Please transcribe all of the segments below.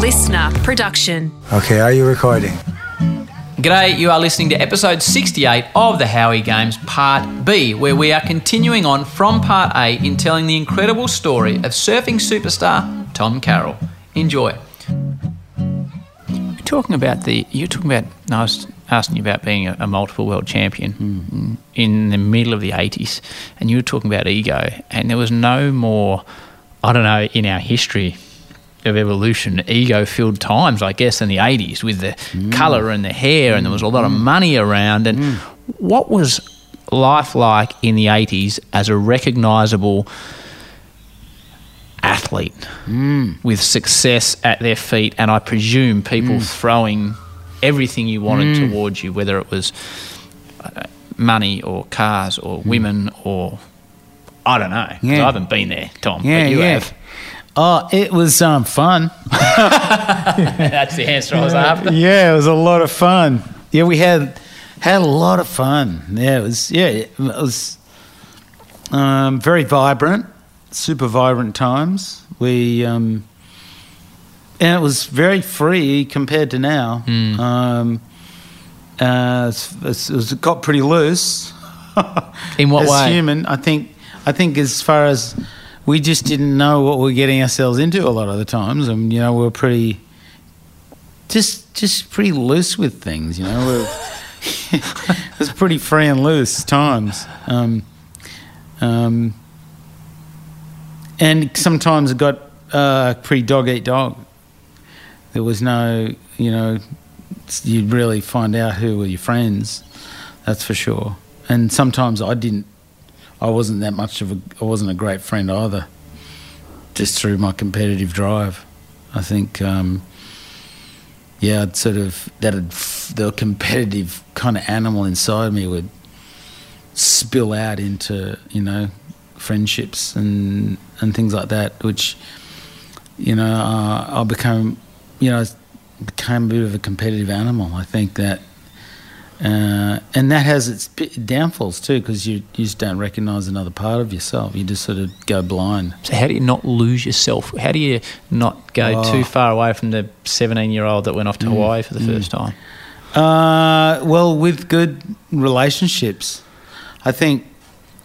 listener production. Okay, are you recording? G'day, you are listening to episode 68 of the Howie Games Part B, where we are continuing on from Part A in telling the incredible story of surfing superstar Tom Carroll. Enjoy. You're talking about the. You're talking about. I was asking you about being a, a multiple world champion mm-hmm. in the middle of the 80s, and you were talking about ego, and there was no more. I don't know in our history of evolution, ego filled times, I guess, in the 80s with the mm. colour and the hair, and there was a lot of mm. money around. And mm. what was life like in the 80s as a recognisable athlete with success at their feet? And I presume people throwing everything you wanted towards you, whether it was uh, money or cars or women or. I don't know. Yeah. I haven't been there, Tom. Yeah, but you yeah. have. Oh, it was um, fun. That's the answer I was after. yeah, it was a lot of fun. Yeah, we had had a lot of fun. Yeah, it was. Yeah, it was um, very vibrant, super vibrant times. We um, and it was very free compared to now. Um, uh, it was- it got pretty loose. In what as way? human, I think. I think as far as we just didn't know what we we're getting ourselves into a lot of the times, and you know we are pretty, just just pretty loose with things. You know, we're, it was pretty free and loose times. Um, um, and sometimes it got uh, pretty dog eat dog. There was no, you know, you'd really find out who were your friends. That's for sure. And sometimes I didn't. I wasn't that much of a. I wasn't a great friend either. Just through my competitive drive, I think. Um, yeah, I'd sort of that the competitive kind of animal inside me would spill out into you know friendships and and things like that, which you know uh, I became you know became a bit of a competitive animal. I think that. Uh, and that has its downfalls too, because you, you just don't recognise another part of yourself. You just sort of go blind. So how do you not lose yourself? How do you not go Oh. too far away from the 17 year old that went off to Hawaii for the first time? Uh, well, with good relationships, I think,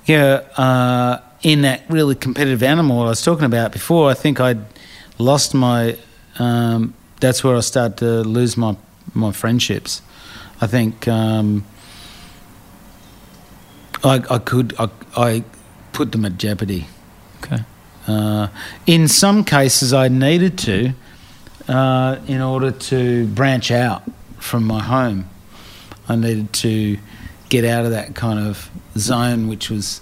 yeah, uh, in that really competitive animal I was talking about before, I think I'd lost my. Um, that's where I started to lose my my friendships. I think um, I, I could I, I put them at jeopardy. Okay. Uh, in some cases, I needed to uh, in order to branch out from my home. I needed to get out of that kind of zone, which was,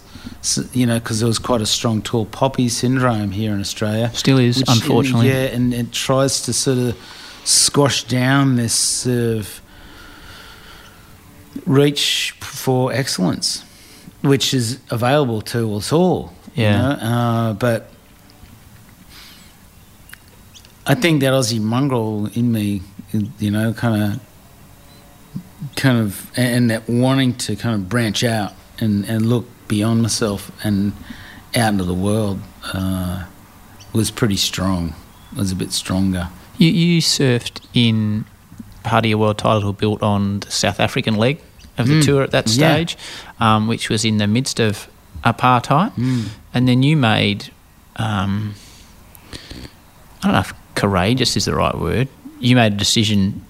you know, because there was quite a strong tall poppy syndrome here in Australia. Still is, which- unfortunately. Yeah, and it tries to sort of squash down this sort of reach for excellence, which is available to us all. you Yeah. know, Uh, but I think that Aussie mongrel in me, you know, kind of, kind of, and that wanting to kind of branch out and, and look beyond myself and out into the world uh, was pretty strong. Was a bit stronger. You, you surfed in part of your world title built on the South African leg of the Mm. tour at that Yeah. stage, um, which was in the midst of apartheid. Mm. And then you made, um, I don't know if courageous is the right word, you made a decision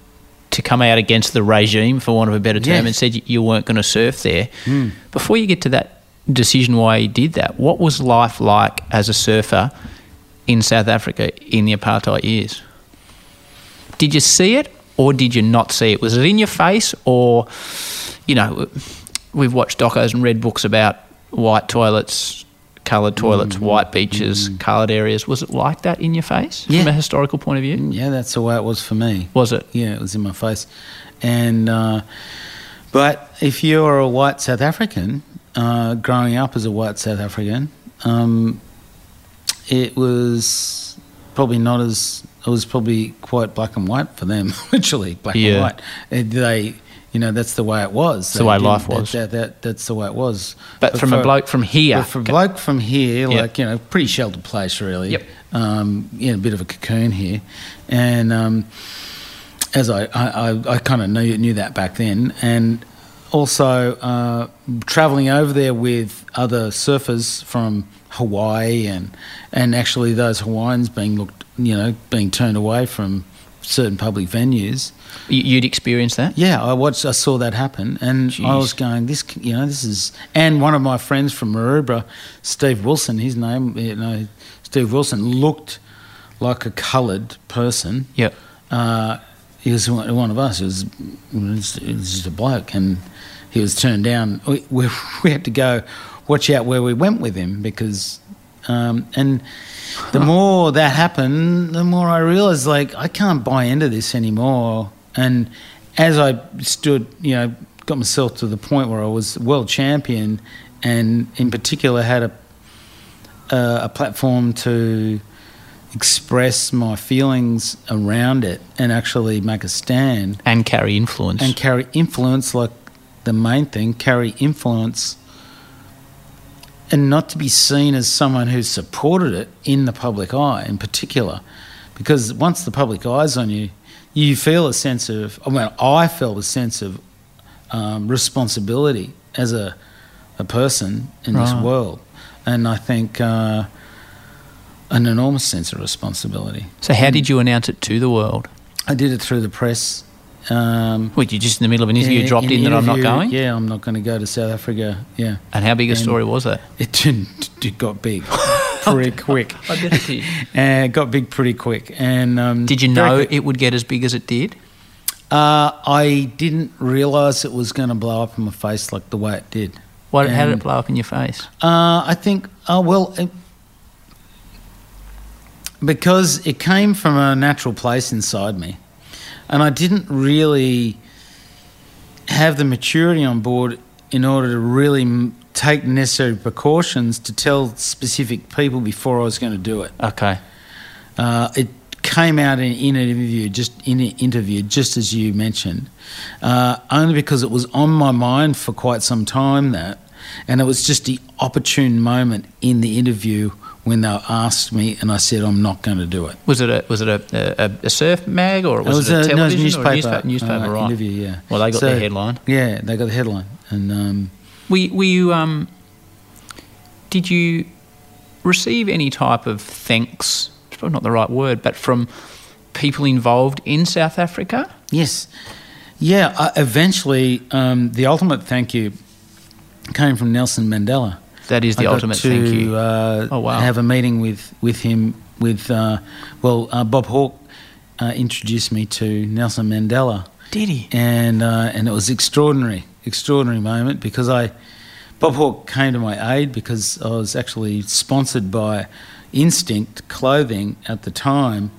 to come out against the regime, for want of a better term, Yes. and said you- you weren't going to surf there. Mm. Before you get to that decision why you did that, what was life like as a surfer in South Africa in the apartheid years? Did you see it or did you not see it? Was it in your face or, you know, we've watched docos and read books about white toilets, coloured toilets, Mm-hmm. white beaches, coloured areas. Was it like that in your face Yeah. from a historical point of view? Yeah, that's the way it was for me. Was it? Yeah, it was in my face. And uh, but if you're a white South African, uh, growing up as a white South African, um, it was probably not as it was probably quite black and white for them, literally black Yeah. and white. They, you know, that's the way it was. the way life was. That, that, that's the way it was. But from a bloke from here, but for a bloke from here, Yep. like you know, pretty sheltered place, really. Yep. um, in a bit of a cocoon here, and um, as I I, I, I kind of knew knew that back then, and also uh, traveling over there with other surfers from Hawaii and and actually those Hawaiians being looked you know being turned away from certain public venues. You- You'd experienced that? Yeah, I watched. I saw that happen, and I was going, "This, you know, this is." And one of my friends from Maroubra, Steve Wilson, his name, you know, Steve Wilson looked like a coloured person. Yep. Uh, he was one of us. It was, it was just a bloke, and he was turned down. We, we, we had to go watch out where we went with him because, um, and the more that happened, the more I realised like I can't buy into this anymore. And as I stood, you know, got myself to the point where I was world champion, and in particular had a a, a platform to express my feelings around it and actually make a stand And carry influence. and carry influence like the main thing carry influence and not to be seen as someone who supported it in the public eye in particular because once the public eye's on you you feel a sense of I mean I felt a sense of um, responsibility as a a person in this world. And I think uh, an enormous sense of responsibility. So, how did you announce it to the world? I did it through the press um, Wait, you're just in the middle of an interview yeah, dropped in, that I'm not going? Yeah, I'm not going to go to South Africa. Yeah, And how big a And- story was that? it didn't. It got big pretty quick. I bet it did. And got big pretty quick. And um, Did you know quick. it would get as big as it did? Uh, I didn't realise it was going to blow up in my face like the way it did. What, how did it blow up in your face? Uh, I think. Oh well. It, because it came from a natural place inside me, and I didn't really have the maturity on board in order to really m- take necessary precautions to tell specific people before I was going to do it. Okay. Uh, it came out in, in an interview, just in an interview, just as you mentioned, uh, only because it was on my mind for quite some time. That, and it was just the opportune moment in the interview when they asked me, and I said, "I'm not going to do it." Was it a was it a, a, a surf mag or was it was it a, no, it was television or a newspaper? newspaper, Newspaper, uh, right? interview. Yeah. Well, they got So- their headline. Yeah, they got the headline, and um, Were, were you um? Did you receive any type of thanks? It's probably not the right word, but from people involved in South Africa. Yes. Yeah, uh, eventually, um, the ultimate thank you came from Nelson Mandela. That is the I got ultimate to, thank you. Uh, Oh, wow. Have a meeting with, with him, with, uh, well, uh, Bob Hawke uh, introduced me to Nelson Mandela. Did he? And, uh, and it was extraordinary, extraordinary moment because I, Bob Hawke came to my aid because I was actually sponsored by Instinct Clothing at the time.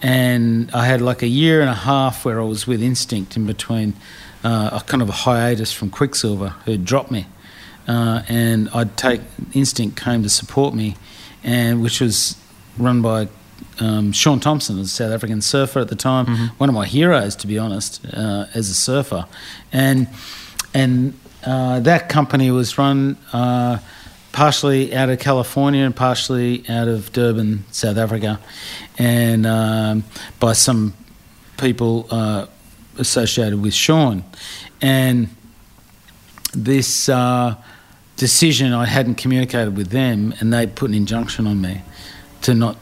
And I had like a year and a half where I was with Instinct in between uh, a kind of a hiatus from Quiksilver, who dropped me. Uh, and I'd take Instinct came to support me, and which was run by um, Shaun Tomson, a South African surfer at the time, one of my heroes, to be honest, uh, as a surfer, and and uh, that company was run uh, partially out of California and partially out of Durban, South Africa, and um, by some people uh, associated with Shaun, and this uh, decision I hadn't communicated with them, and they put an injunction on me to not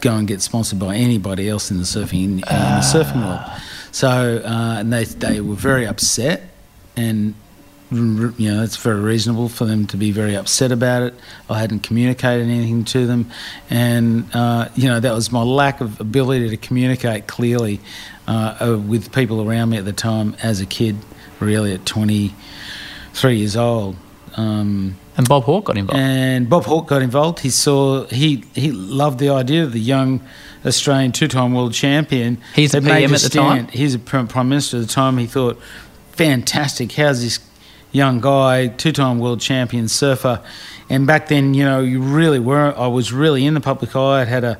go and get sponsored by anybody else in the surfing in, in the surfing world. So uh, and they they were very upset, and you know it's very reasonable for them to be very upset about it. I hadn't communicated anything to them, and uh, you know that was my lack of ability to communicate clearly uh, uh, with people around me at the time as a kid, really at twenty three years old. Um, And Bob Hawke got involved. and Bob Hawke got involved. He saw he he loved the idea of the young Australian two-time world champion. He's the PM a at the time? He's a prime minister at the time. He thought, fantastic. How's this young guy, two-time world champion surfer? And back then, you know, you really were. I was really in the public eye. I'd had a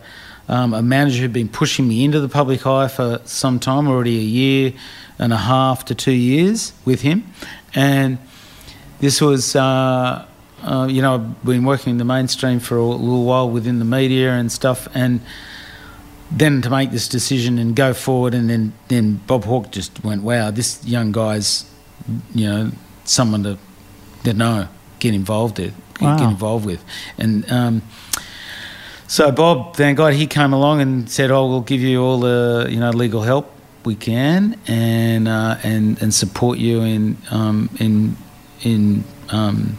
um, a manager who'd been pushing me into the public eye for some time, already a year and a half to two years with him, and this was uh, uh, you know, I've been working in the mainstream for a little while within the media and stuff, and then to make this decision and go forward, and then then Bob Hawke just went, "Wow, this young guy's, you know, someone to, to know, get involved in, Wow. get involved with," and. Um, so Bob, thank God, he came along and said, "Oh, we'll give you all the you know legal help we can, and uh, and and support you in um, in in um,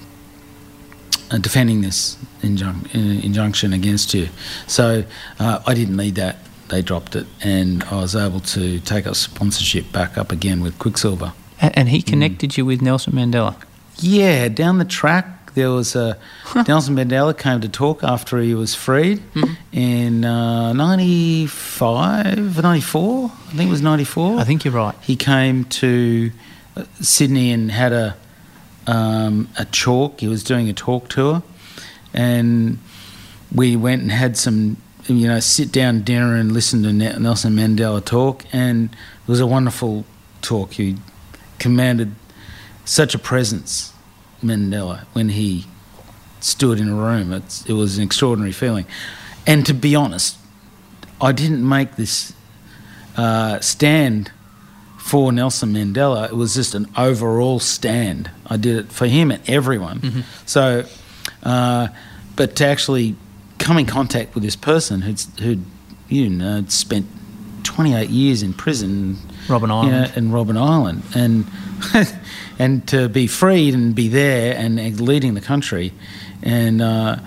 uh, defending this injun- uh, injunction against you." So uh, I didn't need that; they dropped it, and I was able to take up sponsorship back up again with Quiksilver. And, he connected you with Nelson Mandela. Yeah, down the track there was a Nelson Mandela came to talk after he was freed in uh, 95, 94, I think it was 94. I think you're right. he came to uh, Sydney and had a um, a talk. He was doing a talk tour, and we went and had some, you know, sit down dinner and listen to Nelson Mandela talk, and it was a wonderful talk. He commanded such a presence, Mandela, when he stood in a room. It's, it was an extraordinary feeling, and to be honest, I didn't make this uh, stand for Nelson Mandela. It was just an overall stand. I did it for him and everyone. So, uh, but to actually come in contact with this person who'd, who'd you know, spent 28 years in prison, you Island. know, in Robben Island, and and to be freed and be there and leading the country, and uh,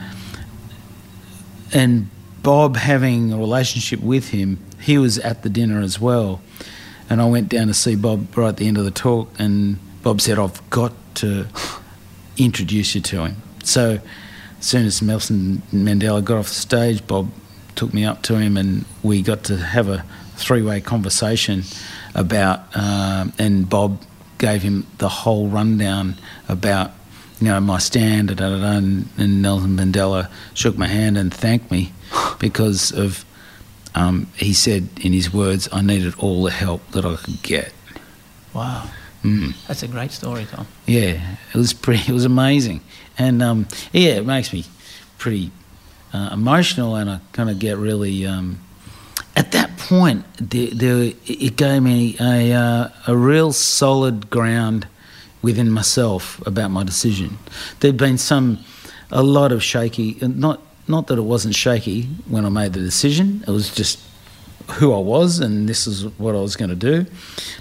and Bob having a relationship with him, he was at the dinner as well, and I went down to see Bob right at the end of the talk, and Bob said, "I've got to introduce you to him." So, as soon as Nelson Mandela got off the stage, Bob took me up to him, and we got to have a three-way conversation about, um, and Bob gave him the whole rundown about you know, my stand, da, da, da, da, and, and Nelson Mandela shook my hand and thanked me because of, um, he said in his words, I needed all the help that I could get. Wow. Mm. That's a great story, Tom. Yeah, it was pretty, it was amazing. And um, yeah, it makes me pretty uh, emotional and I kind of get really, um, at that point, there, there, it gave me a, uh, a real solid ground within myself about my decision. There'd been some, a lot of shaky, not, not that it wasn't shaky when I made the decision, it was just who I was and this is what I was going to do.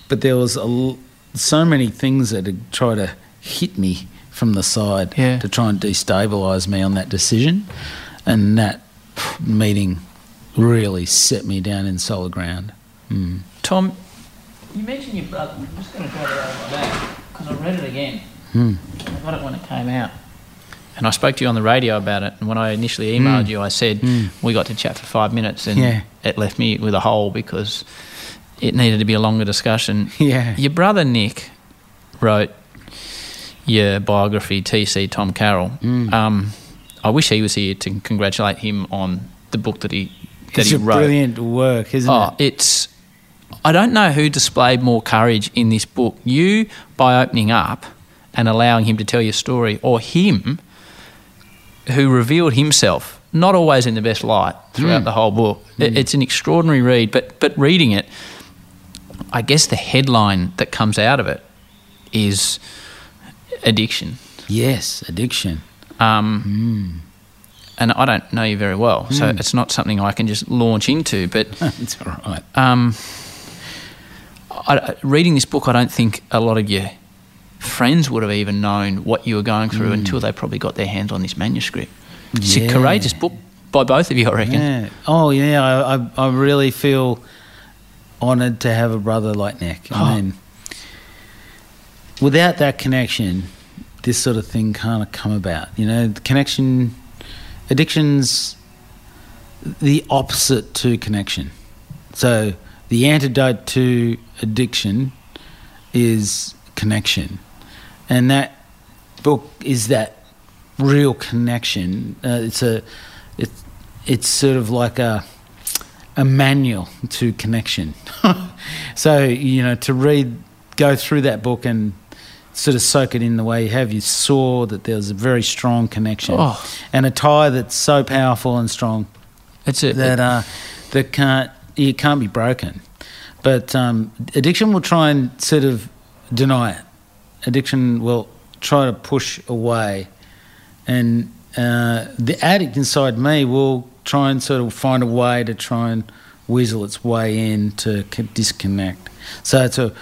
But there was a, so many things that had tried to hit me from the side Yeah. to try and destabilise me on that decision. And that meeting really set me down in solid ground. Mm. Tom, you mentioned your brother. I'm just going to out my bag because I read it again. Hmm. I got it when it came out. And I spoke to you on the radio about it. And when I initially emailed you, I said we got to chat for five minutes, and Yeah. it left me with a hole because it needed to be a longer discussion. Yeah. Your brother Nick wrote your biography, TC Tom Carroll. Mm. Um, I wish he was here to congratulate him on the book that he that It's he wrote. brilliant work, isn't Oh, it? it's. I don't know who displayed more courage in this book. You by opening up and allowing him to tell your story, or him who revealed himself, not always in the best light throughout Mm. the whole book. It- It's an extraordinary read, but but reading it, I guess the headline that comes out of it is addiction. Yes, addiction. Um, And I don't know you very well, so Mm. it's not something I can just launch into. But it's all right. um, I, reading this book, I don't think a lot of your friends would have even known what you were going through hmm. until they probably got their hands on this manuscript. It's Yeah. a courageous book by both of you, I reckon. Yeah. Oh, yeah. I, I, I really feel honoured to have a brother like Nick. Oh. I mean, without that connection, this sort of thing can't come about. You know, the connection, addiction's the opposite to connection. So the antidote to addiction is connection. And that book is that real connection. Uh, it's a, it's it's sort of like a a manual to connection. so you know, to read, go through that book and sort of soak it in the way you have, you saw that there was a very strong connection, Oh. and a tie that's so powerful and strong It's a, that uh, that can't it can't be broken. But um, addiction will try and sort of deny it. Addiction will try to push away, and uh, the addict inside me will try and sort of find a way to try and weasel its way in to disconnect. So it's a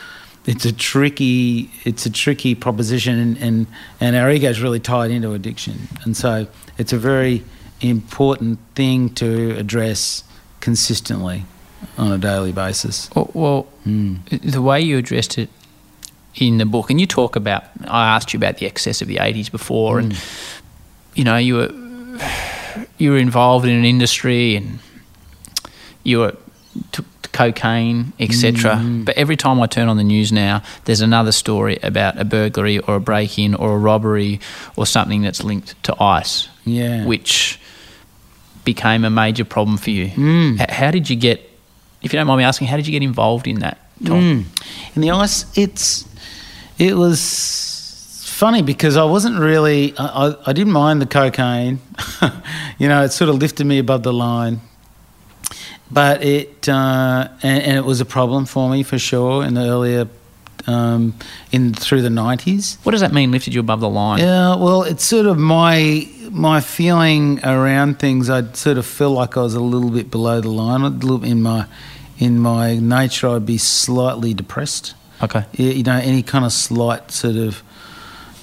it's a tricky it's a tricky proposition, and and, and our ego is really tied into addiction, and so it's a very important thing to address consistently on a daily basis. well, well the way you addressed it in the book, and you talk about, I asked you about the excess of the 80s before, and you know, you were you were involved in an industry and you were took cocaine, etc. But every time I turn on the news now, there's another story about a burglary or a break-in or a robbery or something that's linked to ice, Yeah. which became a major problem for you. Mm. How did you get? If you don't mind me asking, how did you get involved in that, Tom? Mm. In the ice, it's it was funny because I wasn't really I, I, didn't mind the cocaine, you know, it sort of lifted me above the line, but it uh, and, and it was a problem for me for sure in the earlier um, in through the nineties. What does that mean? Lifted you above the line? Yeah, well, it's sort of my my feeling around things. I'd sort of feel like I was a little bit below the line. A little in my in my nature, I'd be slightly depressed. Okay. You you know, any kind of slight sort of.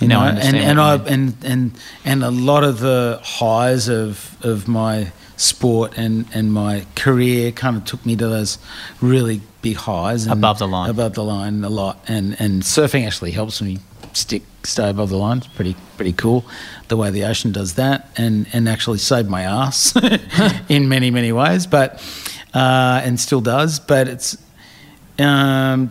You Now know, and, and I mean. and and and a lot of the highs of of my sport and and my career kind of took me to those really big highs and Above the line. above the line a lot and and surfing actually helps me stick stay above the line it's pretty pretty cool the way the ocean does that and and actually saved my ass in many many ways but uh, and still does but it's um,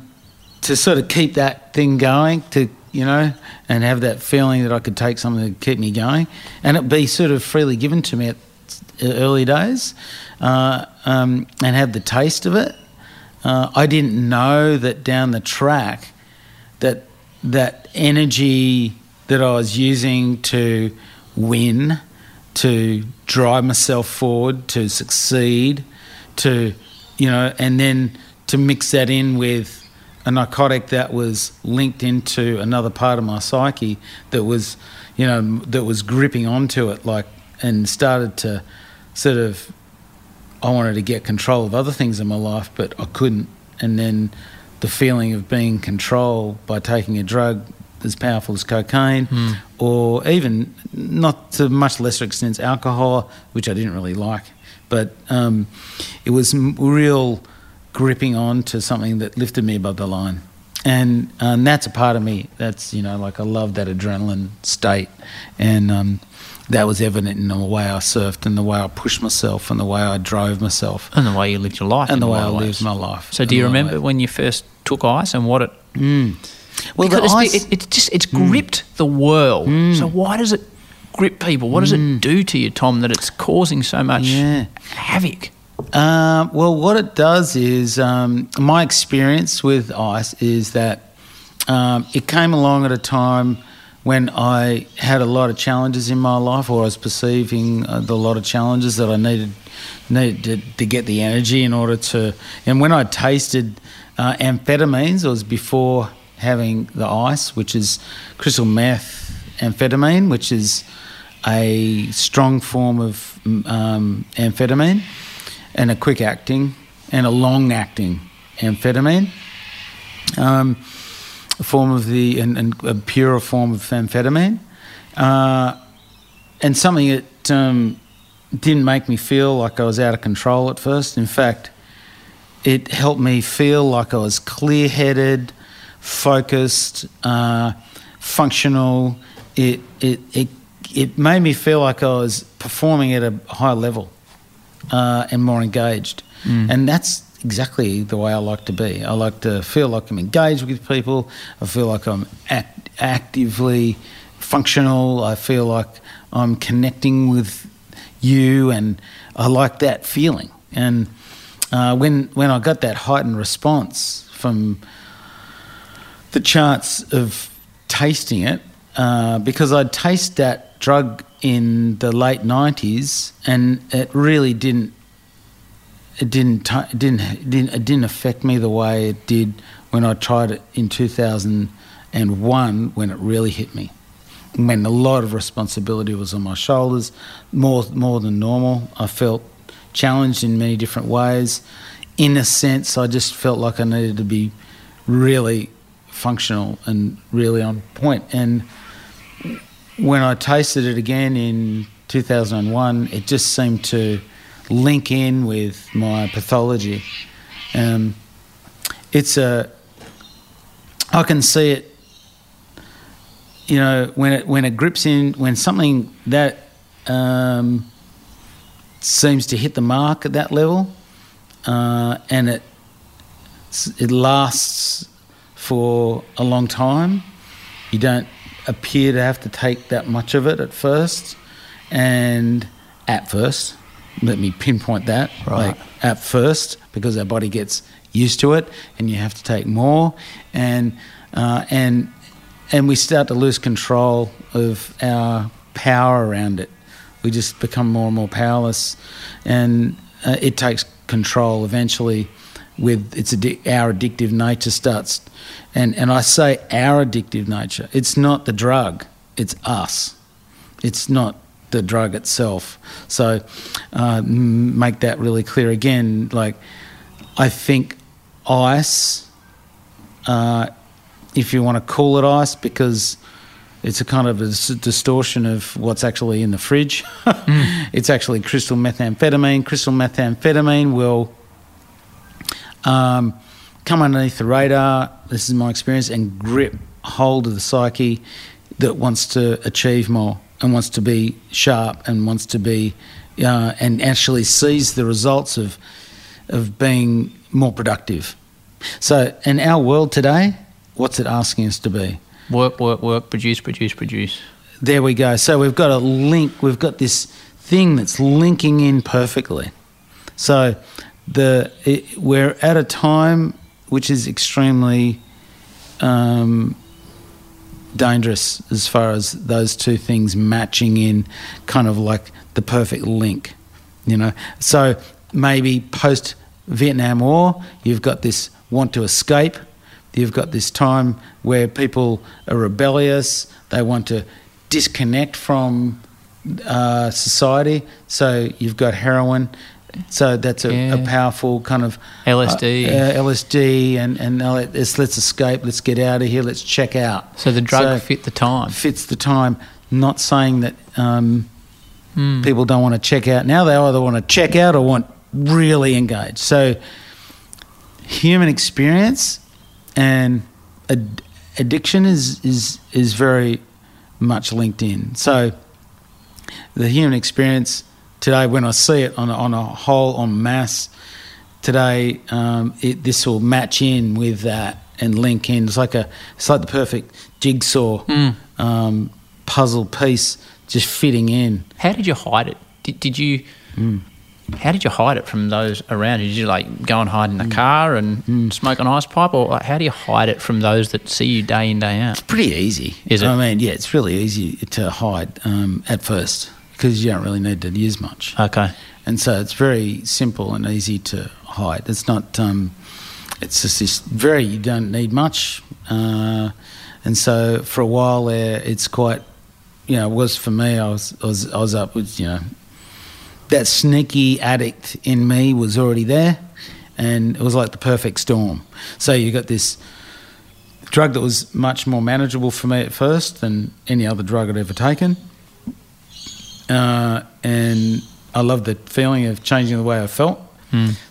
to sort of keep that thing going to you know and have that feeling that I could take something to keep me going and it be sort of freely given to me at early days uh, um, and have the taste of it. Uh, I didn't know that down the track that that energy that I was using to win, to drive myself forward, to succeed, to you know, and then to mix that in with a narcotic that was linked into another part of my psyche that was, you know, that was gripping onto it like and started to sort of I wanted to get control of other things in my life, but I couldn't. And then the feeling of being controlled by taking a drug as powerful as cocaine, or even not to much lesser extent alcohol, which I didn't really like, but um, it was real gripping on to something that lifted me above the line. And, and that's a part of me. That's you know like I love that adrenaline state, and um, that was evident in the way I surfed and the way I pushed myself and the way I drove myself And the way you lived your life. and the way I ways. lived my life. So, do you a lot of remember when you first took ice and what it? Mm. Well, the because it's, ice, it, it's just it's mm. gripped the world. Mm. So why does it grip people? What does it do to you, Tom? That it's causing so much Yeah. havoc. Um, well, what it does is um, my experience with ice is that um, it came along at a time when I had a lot of challenges in my life, or I was perceiving uh, the lot of challenges that I needed needed to, to get the energy in order to. And when I tasted uh, amphetamines, it was before having the ice, which is crystal meth amphetamine, which is a strong form of um, amphetamine and a quick acting and a long acting amphetamine. Um, a form of the and, and a purer form of amphetamine, uh, and something that um, didn't make me feel like I was out of control at first. In fact, it helped me feel like I was clear-headed, focused, uh, functional. It it it it made me feel like I was performing at a high level uh, and more engaged. And that's exactly the way I like to be. I like to feel like I'm engaged with people. I feel like I'm act- actively functional. I feel like I'm connecting with you, and I like that feeling. And uh, when when I got that heightened response from the chance of tasting it uh, because I'd taste that drug in the late '90s, and it really didn't. It didn't, it didn't, it didn't, it didn't affect me the way it did when I tried it in 2001 when it really hit me. When a lot of responsibility was on my shoulders, more, more than normal. I felt challenged in many different ways. In a sense, I just felt like I needed to be really functional and really on point. And when I tasted it again in 2001, it just seemed to link in with my pathology. Um, it's a, I can see it. You know, when it when it grips in, when something that um, seems to hit the mark at that level, uh, and it it lasts for a long time. You don't appear to have to take that much of it at first, and at first, let me pinpoint that. Right. Like at first, because our body gets used to it, and you have to take more, and uh, and and we start to lose control of our power around it. We just become more and more powerless, and uh, it takes control eventually. With its addi- our addictive nature starts, and and I say our addictive nature. It's not the drug. It's us. It's not the drug itself. So uh, make that really clear again. Like I think ice, uh, if you want to call it ice, because it's a kind of a distortion of what's actually in the fridge. It's actually crystal methamphetamine. Crystal methamphetamine will um, come underneath the radar. This is my experience, and grip hold of the psyche that wants to achieve more and wants to be sharp and wants to be uh, and actually sees the results of of being more productive. So, in our world today, what's it asking us to be? Work, work, work, produce, produce, produce. There we go. So we've got a link. We've got this thing that's linking in perfectly. So the it, we're at a time which is extremely um, dangerous as far as those two things matching in, kind of like the perfect link. You know. So maybe post Vietnam War, you've got this want to escape. You've got this time where people are rebellious. They want to disconnect from uh, society. So you've got heroin. So that's a, a powerful kind of LSD. uh, uh, LSD, and and let's let's escape. Let's get out of here. Let's check out. So the drug So- fit the time. fits the time. Not saying that um, Hmm. people don't want to check out now. They either want to check out or want really engaged. So human experience and ad- addiction is is is very much linked in. So the human experience today, when I see it on a, on a whole, on mass today, um, it, this will match in with that and link in. It's like a it's like the perfect jigsaw um, puzzle piece just fitting in. How did you hide it? Did, did you? Hmm. How did you hide it from those around you? Did you like go and hide Hmm. in the car and smoke an ice pipe, or like, how do you hide it from those that see you day in day out? It's pretty easy. Is it? I mean, yeah, it's really easy to hide um, at first because you don't really need to use much, Okay. and so it's very simple and easy to hide. It's not. Um, it's just this very. You don't need much, uh, and so for a while there, it's quite. You know, it was for me. I was I was I was up with you know. That sneaky addict in me was already there, and it was like the perfect storm. So you got this drug that was much more manageable for me at first than any other drug I'd ever taken. Uh, and I loved the feeling of changing the way I felt.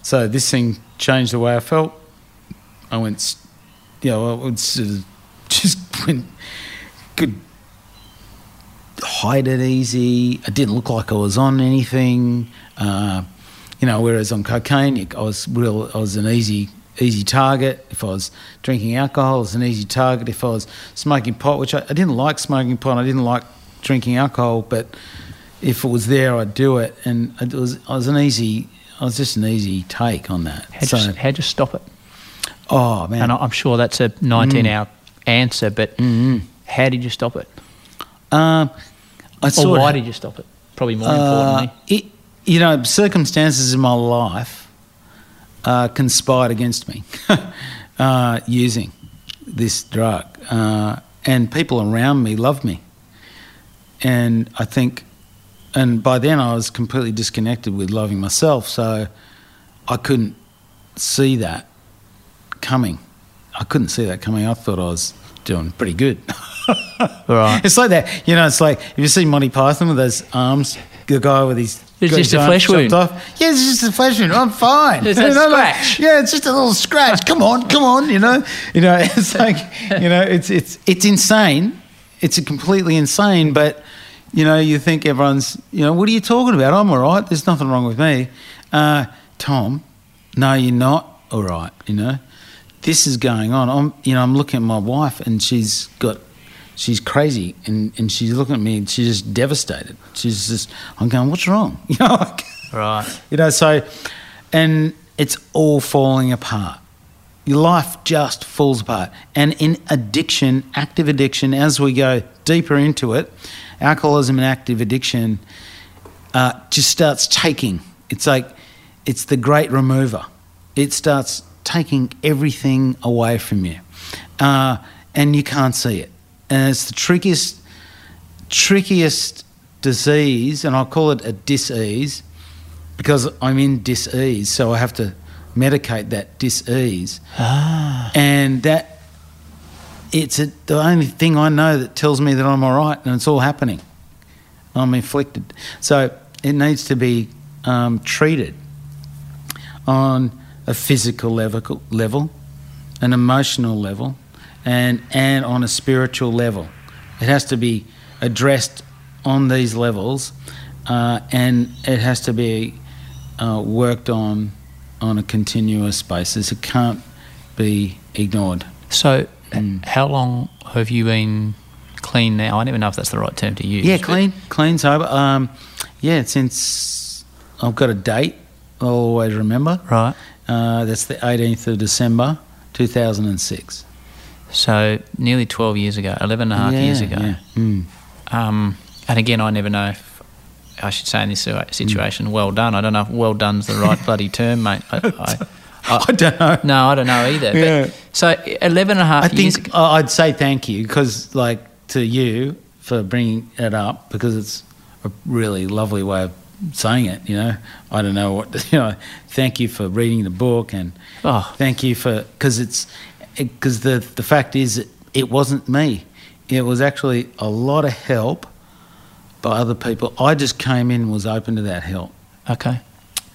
So this thing changed the way I felt. I went, you know, I would sort of just went, could hide it easy. I didn't look like I was on anything. Uh, you know, whereas on cocaine, I was real. I was an easy, easy target. If I was drinking alcohol, I was an easy target. If I was smoking pot, which I, I didn't like smoking pot, I didn't like drinking alcohol, but if it was there, I'd do it. And it was, I was an easy. I was just an easy take on that. How'd, so, you, how'd you stop it? oh man, And I'm sure that's a 19 hour answer, but Mm-hmm. How did you stop it? Um, I Or why of, did you stop it? Probably more uh, importantly. it, you know, circumstances in my life uh, conspired against me uh, using this drug, uh, and people around me loved me, and I think, and by then I was completely disconnected with loving myself, so I couldn't see that coming. I couldn't see that coming. I thought I was doing pretty good. Right. It's like that, you know. It's like if you see Monty Python with those arms, the guy with his. It's just a flesh wound. Off. Yeah, it's just a flesh wound. I'm fine. It's a You know, like- scratch. yeah, it's just a little scratch. Come on, come on. You know, you know. It's like you know, it's it's it's insane. It's completely insane. But you know, you think everyone's. You know, what are you talking about? I'm all right. There's nothing wrong with me. Uh, Tom, no, you're not all right. You know, this is going on. I'm, you know, I'm looking at my wife, and she's got, she's crazy, and, and she's looking at me, and she's just devastated. She's just, I'm going, what's wrong? You know, like, Right. you know. So, and it's all falling apart. Your life just falls apart. And in addiction, active addiction, as we go deeper into it, alcoholism and active addiction uh, just starts taking. It's like it's the great remover. It starts taking everything away from you, uh, and you can't see it. And it's the trickiest, trickiest disease, and I call it a disease because I'm in disease, so I have to medicate that disease. And that it's a, the only thing I know that tells me that I'm all right, and it's all happening. I'm inflicted, so it needs to be um, treated on a physical level, level, an emotional level, and and on a spiritual level. It has to be addressed on these levels, uh, and it has to be uh, worked on on a continuous basis. It can't be ignored. So, Mm. how long have you been clean now? I never know if that's the right term to use. Yeah, clean, clean, sober. Um, yeah, since I've got a date, I'll always remember. Right. Uh, that's the 18th of December, 2006. So, nearly 12 years ago, 11 and a half years ago. yeah. Mm. Um, and again, I never know if I should say in this Mm. situation, well done. I don't know if well done's the right bloody term, mate. I, I, Uh, I don't know. no, I don't know either. But, Yeah. So, 11 and a half I years think ago. I- I'd say thank you because, like, to you for bringing it up because it's a really lovely way of saying it. You know, I don't know what you know. Thank you for reading the book and Oh. thank you for because it's because the the fact is it, it wasn't me. It was actually a lot of help by other people. I just came in and was open to that help Okay.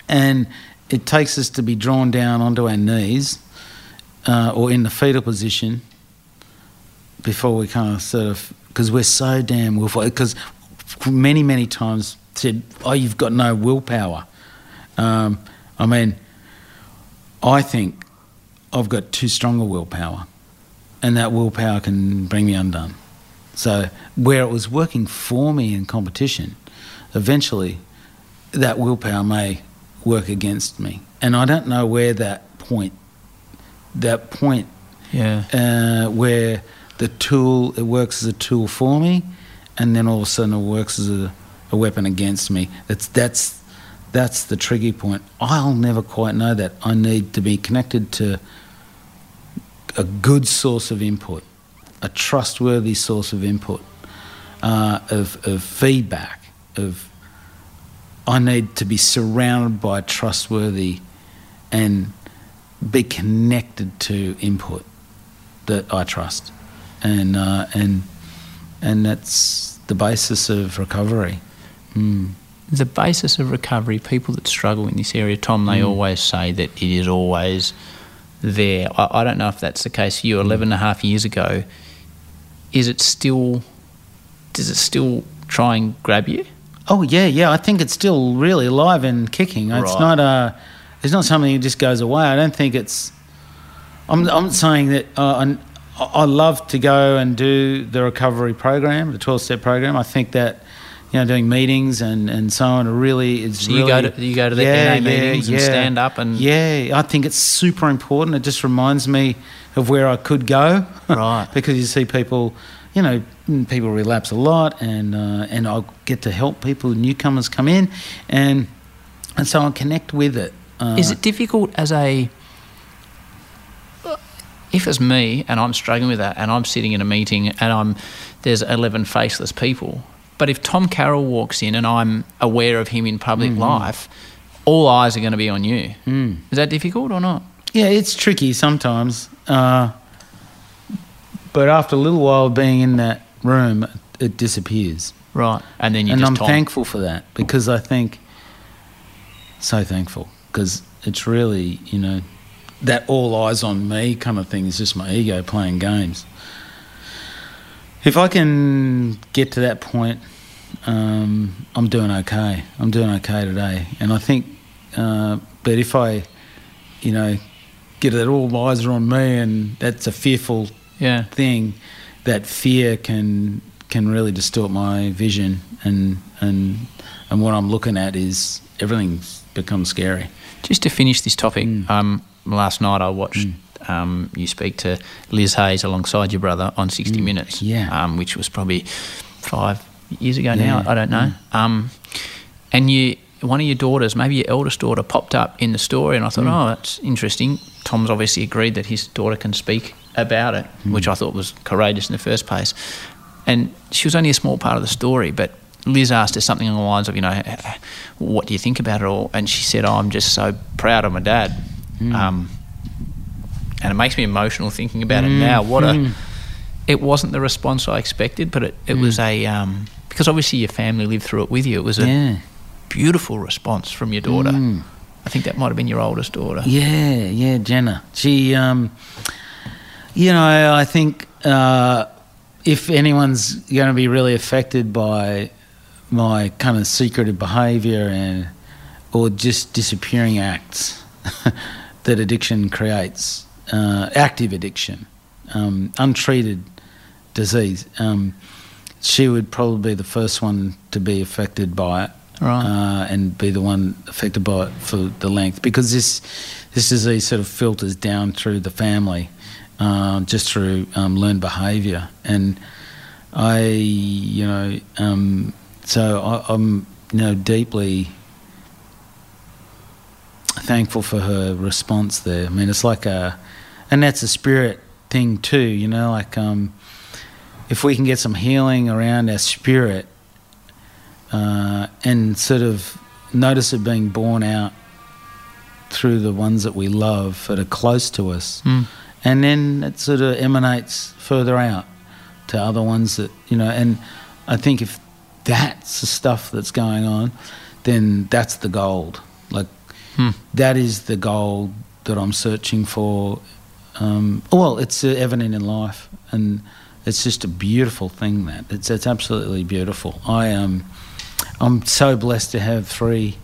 and it takes us to be drawn down onto our knees uh, or in the fetal position before we kind of sort of because we're so damn willful. Because many many times said oh you've got no willpower. Um, i mean i think i've got too strong a willpower and that willpower can bring me undone. So where it was working for me in competition eventually that willpower may work against me. And I don't know where that point, that point Yeah. uh, where the tool, it works as a tool for me, and then all of a sudden it works as a, a weapon against me. That's, that's, that's the tricky point. I'll never quite know that. I need to be connected to a good source of input, a trustworthy source of input, uh, of, of feedback, of I need to be surrounded by trustworthy and be connected to input that I trust, and uh, and and that's the basis of recovery. Mm. the basis of recovery, people that struggle in this area, Tom, they always say that it is always there. I, I don't know if that's the case for you. 11 and a half years ago, is it still, does it still try and grab you? Oh yeah, yeah. I think it's still really alive and kicking. It's Right. not uh It's not something that just goes away. I don't think it's. I'm. I'm saying that uh, I, I love to go and do the recovery program, the 12 step program. I think that. You know, doing meetings and, and so on really is So you really, go to- you go to the NA meetings and stand up and- yeah, I think it's super important. It just reminds me of where I could go, Right. because you see people, you know, people relapse a lot, and uh, and I get to help people, newcomers come in, and and so I connect with it. Uh, Is it difficult as a if it's me and I'm struggling with that and I'm sitting in a meeting and I'm there's 11 faceless people but if Tom Carroll walks in and I'm aware of him in public life all eyes are going to be on you Mm. is that difficult or not Yeah, it's tricky sometimes. Uh, but after a little while of being in that room, it disappears. right and then you and just I'm Tom thankful for that because I think, so thankful, because it's really, you know, that all eyes on me kind of thing is just my ego playing games. If I can get to that point, um, I'm doing okay. I'm doing okay today. And I think, uh, but if I, you know, get that all eyes are on me and that's a fearful yeah thing, that fear can can really distort my vision and and and what I'm looking at is everything's become scary. Just to finish this topic, Mm. um, last night I watched um, you speak to Liz Hayes alongside your brother on 60 Minutes, Mm. yeah. um, which was probably five years ago now. I don't know. Um, and you, one of your daughters, maybe your eldest daughter, popped up in the story, and I Mm. thought, oh, that's interesting. Tom's obviously agreed that his daughter can speak about it, Mm. which I thought was courageous in the first place. And she was only a small part of the story, but Liz asked her something along the lines of, you know, what do you think about it all? And she said, oh, I'm just so proud of my dad. Mm. Um, and it makes me emotional thinking about it now. What a, Mm. it wasn't the response I expected, but it, it was a, um, because obviously your family lived through it with you. It was a Yeah. beautiful response from your daughter. Mm. I think that might have been your oldest daughter. Yeah, yeah, Jenna. She, um, you know, I think uh, if anyone's going to be really affected by my kind of secretive behaviour and or just disappearing acts that addiction creates, uh, active addiction, um, untreated disease, um, she would probably be the first one to be affected by it Right. uh, and be the one affected by it for the length because this this disease sort of filters down through the family, uh, just through um, learned behaviour, and I, you know, um, so I, I'm you know deeply thankful for her response there. I mean, it's like a, and that's a spirit thing too, you know, like um, if we can get some healing around our spirit uh, and sort of notice it being born out through the ones that we love that are close to us. Mm. And then it sort of emanates further out to other ones that, you know, and I think if that's the stuff that's going on, then that's the gold. Like, Hmm. that is the gold that I'm searching for. Um, well, it's evident in life, and it's just a beautiful thing. That it's it's absolutely beautiful. I um, I'm so blessed to have three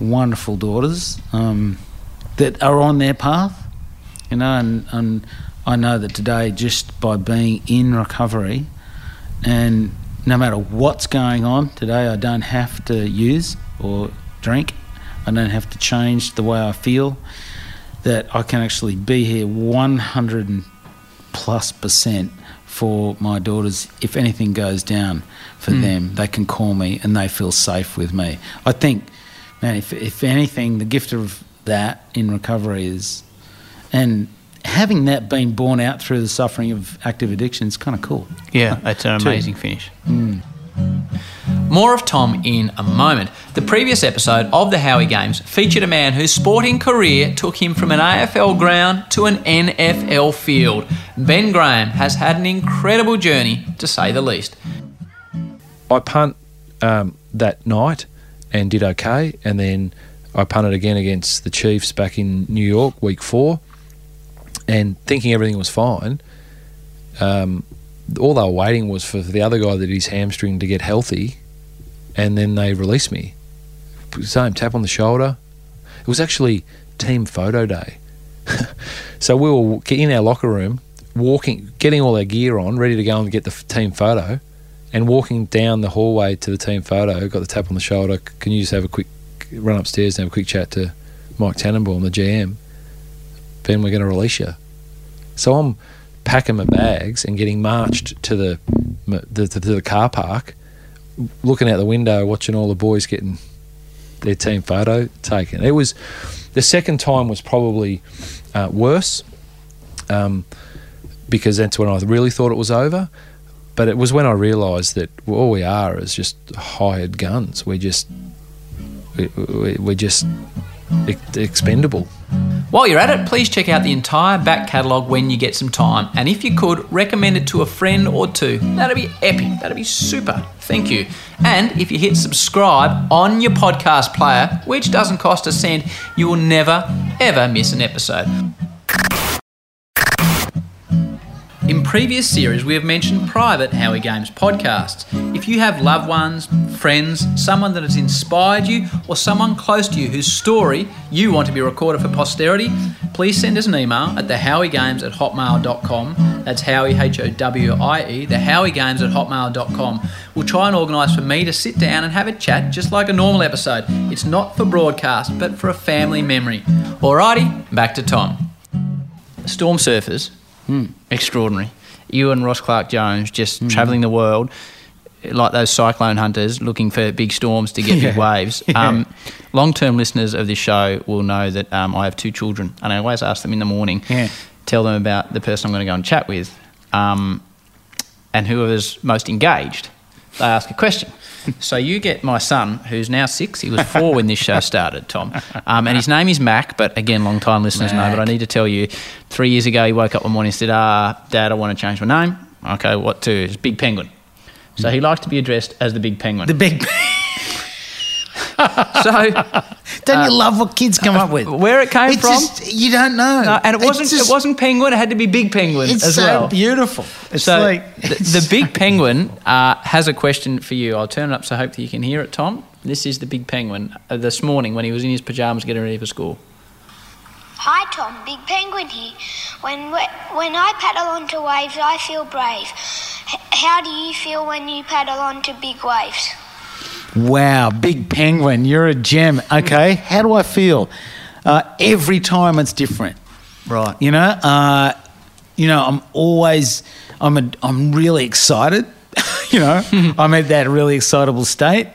wonderful daughters um, that are on their path, you know, and, and I know that today just by being in recovery, and no matter what's going on today, I don't have to use or drink. I don't have to change the way I feel. That I can actually be here 100 plus percent for my daughters. If anything goes down for hmm. them, they can call me and they feel safe with me. I think, man, if, if anything, the gift of that in recovery is, and having that been borne out through the suffering of active addiction is kind of cool. Yeah, that's an amazing finish. More of Tom in a moment. The previous episode of the Howie Games featured a man whose sporting career took him from an AFL ground to an NFL field. Ben Graham has had an incredible journey, to say the least. I punt um, that night and did okay, and then I punted again against the Chiefs back in New York, week four, and thinking everything was fine. Um, all they were waiting was for the other guy that his hamstring to get healthy, and then they released me. Same tap on the shoulder. It was actually team photo day. so we were in our locker room, walking, getting all our gear on, ready to go and get the team photo and walking down the hallway to the team photo, got the tap on the shoulder. Can you just have a quick run upstairs and have a quick chat to Mike Tannenbaum, the GM? Ben, we're going to release you. So I'm packing my bags and getting marched to the, the to the car park, looking out the window, watching all the boys getting their team photo taken. It was the second time was probably uh, worse um, because that's when I really thought it was over. But it was when I realised that all we are is just hired guns. We're just we, we, we're just ex- expendable. While you're at it, please check out the entire back catalogue when you get some time. And if you could, recommend it to a friend or two. That'd be epic. That'd be super. Thank you. And if you hit subscribe on your podcast player, which doesn't cost a cent, you will never, ever miss an episode. In previous series, we have mentioned private Howie Games podcasts. If you have loved ones, friends, someone that has inspired you, or someone close to you whose story you want to be recorded for posterity, please send us an email at thehowiegames at hotmail.com. That's Howie, H O W I E, thehowiegames at hotmail.com. We'll try and organise for me to sit down and have a chat just like a normal episode. It's not for broadcast, but for a family memory. Alrighty, back to Tom. Storm surfers Hmm. extraordinary. You and Ross Clarke-Jones just travelling the world like those cyclone hunters looking for big storms to get big waves. Yeah. Um, Long term listeners of this show will know that um, I have two children, and I always ask them in the morning, Yeah. tell them about the person I'm going to go and chat with, um, and whoever's most engaged, they ask a question. So you get my son, who's now six. He was four when this show started, Tom, um, and his name is Mac. But again, long time listeners know. But I need to tell you, three years ago, he woke up one morning and said, "Ah, Dad, I want to change my name. Okay, what to? It's Big Penguin." So he likes to be addressed as the Big Penguin. The big. so Don't you love what kids come up with? where it came It's from, just you don't know, No, and it wasn't just- it wasn't penguin. It had to be big penguin It's as so well. beautiful. It's so like the, the big penguin uh, has a question for you. I'll turn it up so I hope that you can hear it, Tom. This is the big penguin uh, this morning when he was in his pajamas getting ready for school. Hi Tom, Big Penguin here. When when I paddle onto waves, I feel brave. H- how do you feel when you paddle onto big waves? Wow, big penguin, you're a gem. Okay, how do I feel? Uh, every time it's different. Right. You know, uh, you know, I'm always, I'm, a, I'm really excited. you know, I'm at that really excitable state.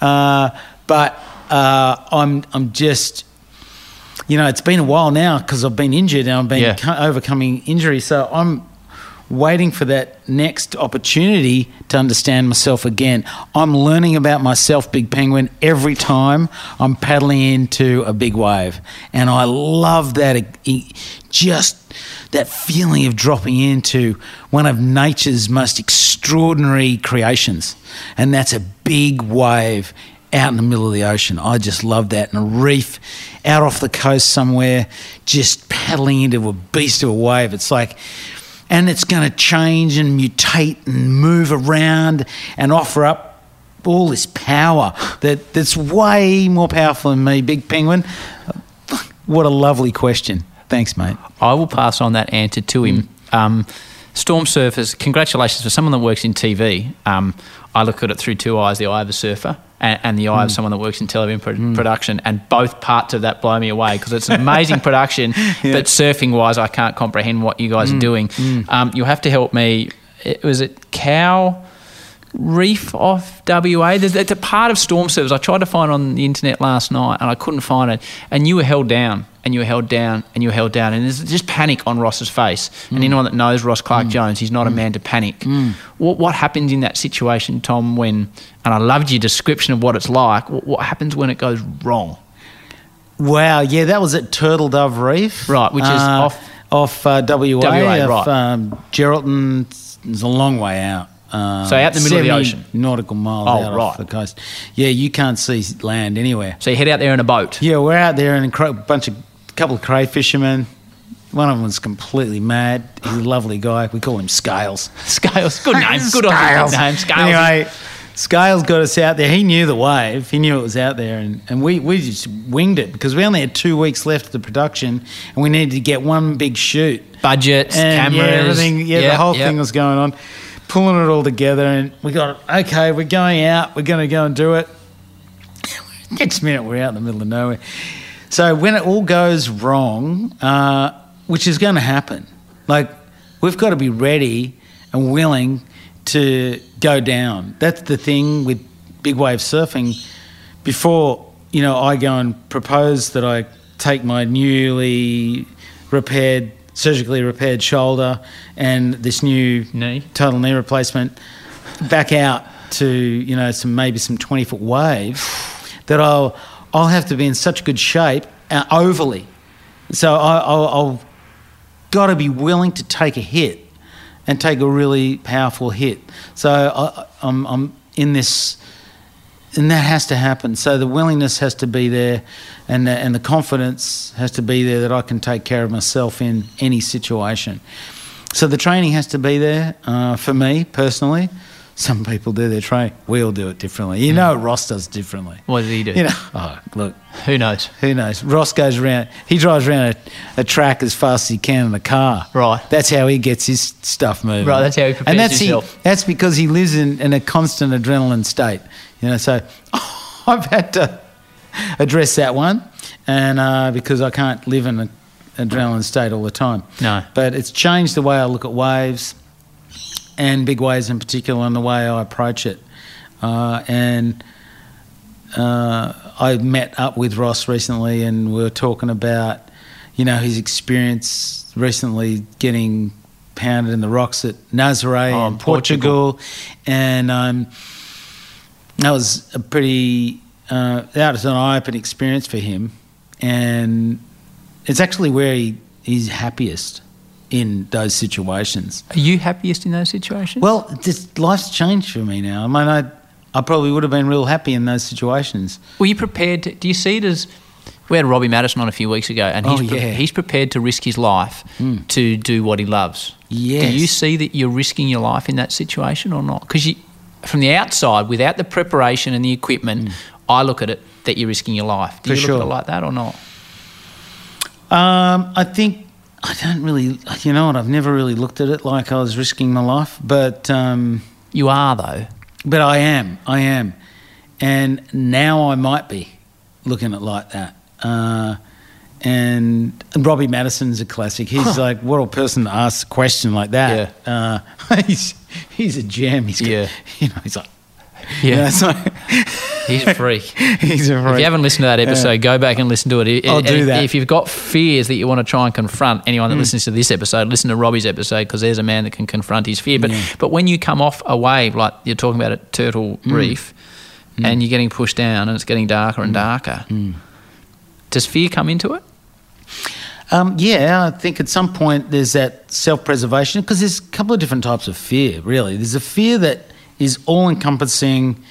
Uh, but uh, I'm, I'm just, you know, it's been a while now because I've been injured and I've been Yeah. co- overcoming injury. So I'm waiting for that next opportunity to understand myself again. I'm learning about myself, Big Penguin, every time I'm paddling into a big wave. And I love that, just that feeling of dropping into one of nature's most extraordinary creations. And that's a big wave out in the middle of the ocean. I just love that. And a reef out off the coast somewhere, just paddling into a beast of a wave. It's like, and it's going to change and mutate and move around and offer up all this power that, that's way more powerful than me, Big Penguin. What a lovely question. Thanks, mate. I will pass on that answer to him. Um, storm surfers, congratulations for someone that works in TV. Um, I look at it through two eyes the eye of a surfer and, and the eye of hmm. someone that works in television pro- hmm. production, and both parts of that blow me away because it's an amazing production, but surfing wise, I can't comprehend what you guys are hmm. doing. Um, you'll have to help me. It, was it Cow? Reef off WA. It's a part of storm surfers. I tried to find it on the internet last night and I couldn't find it. And you were held down and you were held down and you were held down. And there's just panic on Ross's face. And anyone that knows Ross Clarke-Jones, he's not a man to panic. What, what happens in that situation, Tom, when, and I loved your description of what it's like, what, what happens when it goes wrong? Wow, yeah, that was at Turtle Dove Reef. Right, which is uh, off- off uh, WA. WA, off, right. Um, Geraldton, it's a long way out. Um, So out in the middle of the ocean? Nautical miles Oh, out right. off the coast. Yeah, you can't see land anywhere. So you head out there in a boat. Yeah, we're out there in a cra- bunch of couple of cray fishermen. One of them was completely mad. He's a lovely guy. We call him Scales. Scales. Good name. Good Scales. name. Scales. Anyway, Scales got us out there. He knew the wave. He knew it was out there, and, and we, we just winged it because we only had two weeks left of the production, and we needed to get one big shoot. Budgets, And cameras. yeah, everything. Yeah, Yep, the whole yep. thing was going on. Pulling it all together, and we got okay. We're going out. We're going to go and do it. Next minute, we're out in the middle of nowhere. So when it all goes wrong, uh, which is going to happen, like we've got to be ready and willing to go down. That's the thing with big wave surfing. Before you know, I go and propose that I take my newly repaired, surgically repaired shoulder and this new Knee. total knee replacement back out to you know some maybe some 20 foot waves that I'll I'll have to be in such good shape uh, overly so I, I'll, I'll got to be willing to take a hit and take a really powerful hit so I, I'm, I'm in this and that has to happen so the willingness has to be there and the, and the confidence has to be there that I can take care of myself in any situation so the training has to be there uh, for me personally. Some people do their training. We all do it differently. You know, Ross does differently. What does he do? You know, oh, look, Who knows? who knows? Ross goes around, he drives around a, a track as fast as he can in a car. Right. That's how he gets his stuff moving. Right, that's how he prepares and that's himself. He, that's because he lives in, in a constant adrenaline state. You know, so I've had to address that one, and uh, because I can't live in an adrenaline state all the time. No. But it's changed the way I look at waves, and big waves in particular, and the way I approach it. Uh, and uh, I met up with Ross recently, and we were talking about, you know, his experience recently getting pounded in the rocks at Nazaré Oh, in in Portugal. Portugal, and um, that was a pretty uh, that was an eye-opening experience for him, and it's actually where he, he's happiest in those situations. Are you happiest in those situations? Well, just life's changed for me now. I mean, I I probably would have been real happy in those situations. Were you prepared? To, do you see it as? We had Robbie Maddison on a few weeks ago, and he's Oh, yeah. Hmm. he's prepared to risk his life to do what he loves. Yes. Do you see that you're risking your life in that situation or not? Because from the outside, without the preparation and the equipment, I look at it that you're risking your life. Do. For you look at sure. it like that or not? Um, I think I don't really. You know what? I've never really looked at it like I was risking my life, but um, You are though. but I am. I am, and now I might be looking at it like that. Uh, and, and Robbie Maddison's a classic. He's like, what a person to ask a question like that. Uh, he's he's a gem. He's got- Yeah. you know, he's like, Yeah. you know, so He's a freak. he's a If you haven't listened to that episode, go back and listen to it. I'll and do if- that. If you've got fears that you want to try and confront anyone Mm. that listens to this episode, listen to Robbie's episode because there's a man that can confront his fear. But Yeah. but when you come off a wave like you're talking about at Turtle Mm. Reef, and you're getting pushed down and it's getting darker Mm. and darker, does fear come into it? Um, yeah, I think at some point there's that self preservation because there's a couple of different types of fear, really. There's a fear that is all encompassing,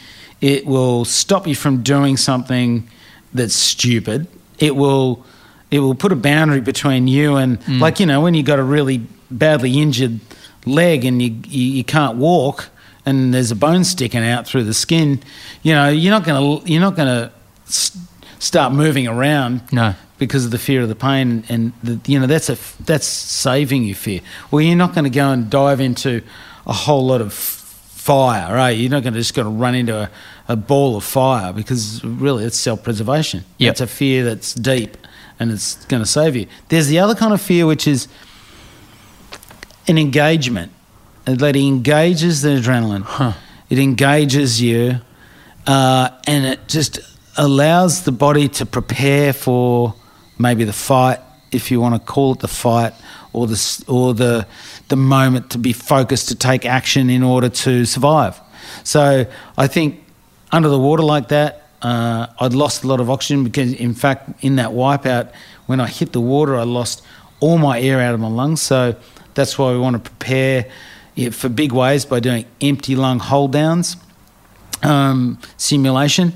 it will stop you from doing something that's stupid. It will. It will put a boundary between you and, mm. like you know, when you got a really badly injured leg and you, you you can't walk and there's a bone sticking out through the skin, you know, you're not gonna you're not gonna s- start moving around No. because of the fear of the pain and the, you know that's a that's saving you fear well you're not going to go and dive into a whole lot of fire right you're not going to just going to run into a, a ball of fire because really it's self-preservation. Yep. it's a fear that's deep and it's going to save you. There's the other kind of fear which is an engagement. That engages the adrenaline. It engages you uh, and it just allows the body to prepare for maybe the fight, if you want to call it the fight, or the or the the moment to be focused to take action in order to survive. So I think under the water like that, uh, I'd lost a lot of oxygen because, in fact, in that wipeout, when I hit the water, I lost all my air out of my lungs. So that's why we want to prepare for big waves by doing empty lung hold downs um, simulation.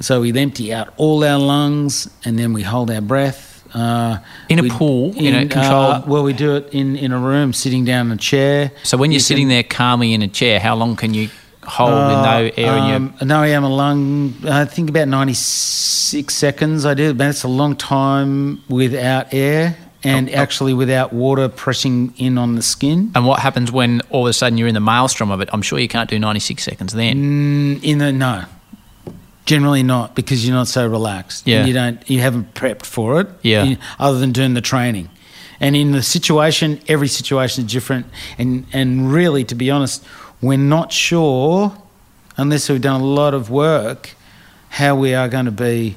So we'd empty out all our lungs and then we hold our breath. Uh, In a pool, in a controlled- Uh, well, we do it in, in a room, sitting down in a chair. So when you're You sitting can- there calmly in a chair, how long can you hold with no air in your um, No air in my lung. I think about 96 seconds I did. But that's a long time without air and Oh, oh. actually without water pressing in on the skin. And what happens when all of a sudden you're in the maelstrom of it? I'm sure you can't do 96 seconds then. Mm, in the no, generally not because you're not so relaxed. Yeah. you don't. You haven't prepped for it. Yeah. you- other than doing the training, And in the situation, every situation is different. And and really, to be honest, we're not sure unless we've done a lot of work how we are going to be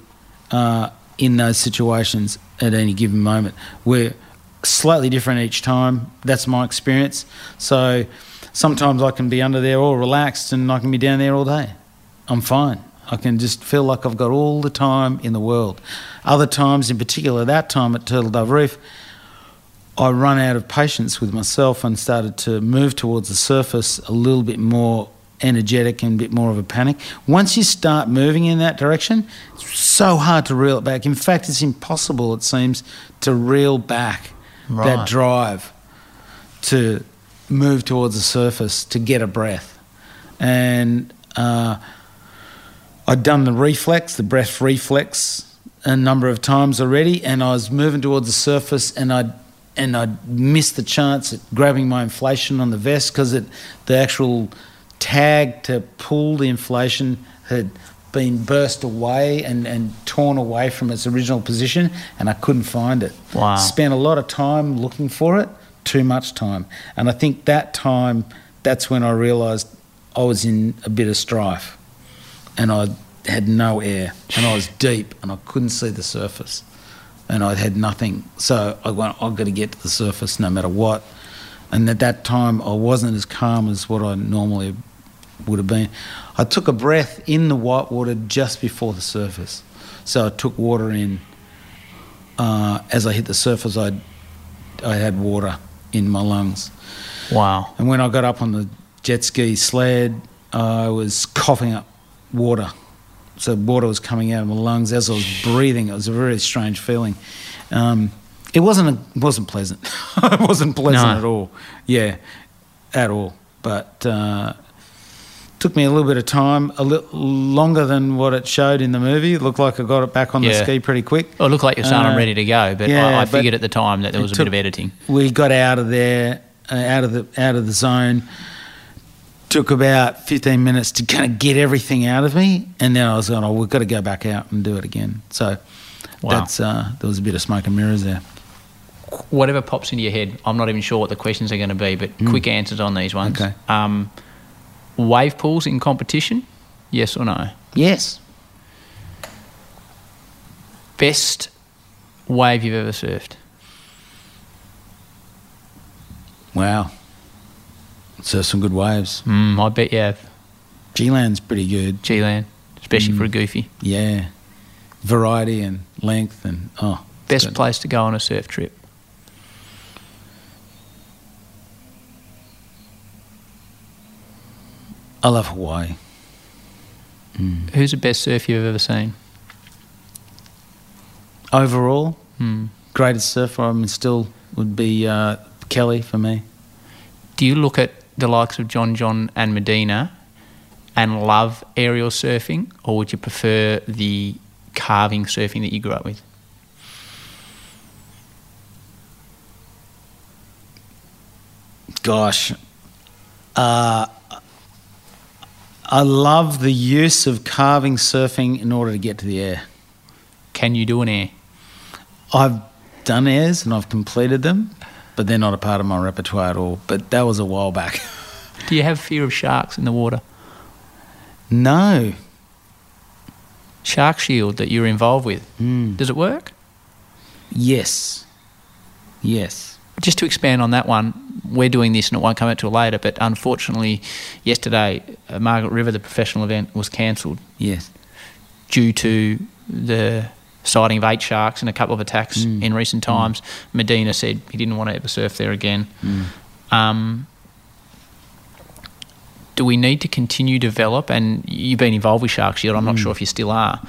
uh, in those situations at any given moment. We're slightly different each time. That's my experience. So sometimes I can be under there all relaxed and I can be down there all day. I'm fine. I can just feel like I've got all the time in the world. Other times, in particular, that time at Turtle Dove Reef, I run out of patience with myself and started to move towards the surface a little bit more energetic and a bit more of a panic. Once you start moving in that direction, it's so hard to reel it back. In fact, it's impossible, it seems, to reel back Right. that drive to move towards the surface to get a breath. And uh, I'd done the reflex, the breath reflex, a number of times already, and I was moving towards the surface, and I and I missed the chance at grabbing my inflation on the vest because it the actual tag to pull the inflation had been burst away and, and torn away from its original position, and I couldn't find it. Wow. Spent a lot of time looking for it, too much time, and I think that time that's when I realised I was in a bit of strife and I had no air and I was deep and I couldn't see the surface and I had nothing. So I went, I've got to get to the surface no matter what. And at that time, I wasn't as calm as what I normally would have been. I took a breath in the white water just before the surface. So I took water in. Uh, as I hit the surface, I I had water in my lungs. Wow. And when I got up on the jet ski sled, I was coughing up water. So water was coming out of my lungs as I was breathing. It was a very strange feeling. Um, it wasn't a, wasn't pleasant. it wasn't pleasant No. at all. Yeah, at all. But uh, took me a little bit of time, a little longer than what it showed in the movie. It looked like I got it back on the ski pretty quick. Well, it looked like you're saying I'm Uh, ready to go, but yeah, I, I but figured at the time that there was a took- bit of editing. we got out of there, uh, out of the out of the zone. Took about fifteen minutes to kind of get everything out of me, and then I was going, "Oh, we've got to go back out and do it again." So Wow. that's uh, there was a bit of smoke and mirrors there. Whatever pops into your head, I'm not even sure what the questions are going to be, but quick answers on these ones. Mm. Okay. Um, wave pools in competition? Yes or no? Yes, Best wave you've ever surfed? wow. So some good waves. Mm, I bet you have. G-Land's pretty good. G-Land, especially for a goofy. Yeah, variety and length and oh, Best good. place to go on a surf trip? I love Hawaii. Who's the best surf you've ever seen? Overall, Hmm. greatest surfer I mean, still would be uh, Kelly for me. Do you look at the likes of John John and Medina and love aerial surfing, or would you prefer the carving surfing that you grew up with? Gosh, uh, I love the use of carving surfing in order to get to the air. Can you do an air? I've done airs and I've completed them, but they're not a part of my repertoire at all. But that was a while back. Do you have fear of sharks in the water? no. Shark Shield that you're involved with, Mm. does it work? Yes. Yes. Just to expand on that one, we're doing this and it won't come out till later, but unfortunately, yesterday, uh, Margaret River, the professional event, was cancelled Yes. due to the sighting of eight sharks and a couple of attacks Mm. in recent times. Medina said he didn't want to ever surf there again. Mm. Um, do we need to continue to develop? And you've been involved with Shark Shield. I'm not sure if you still are.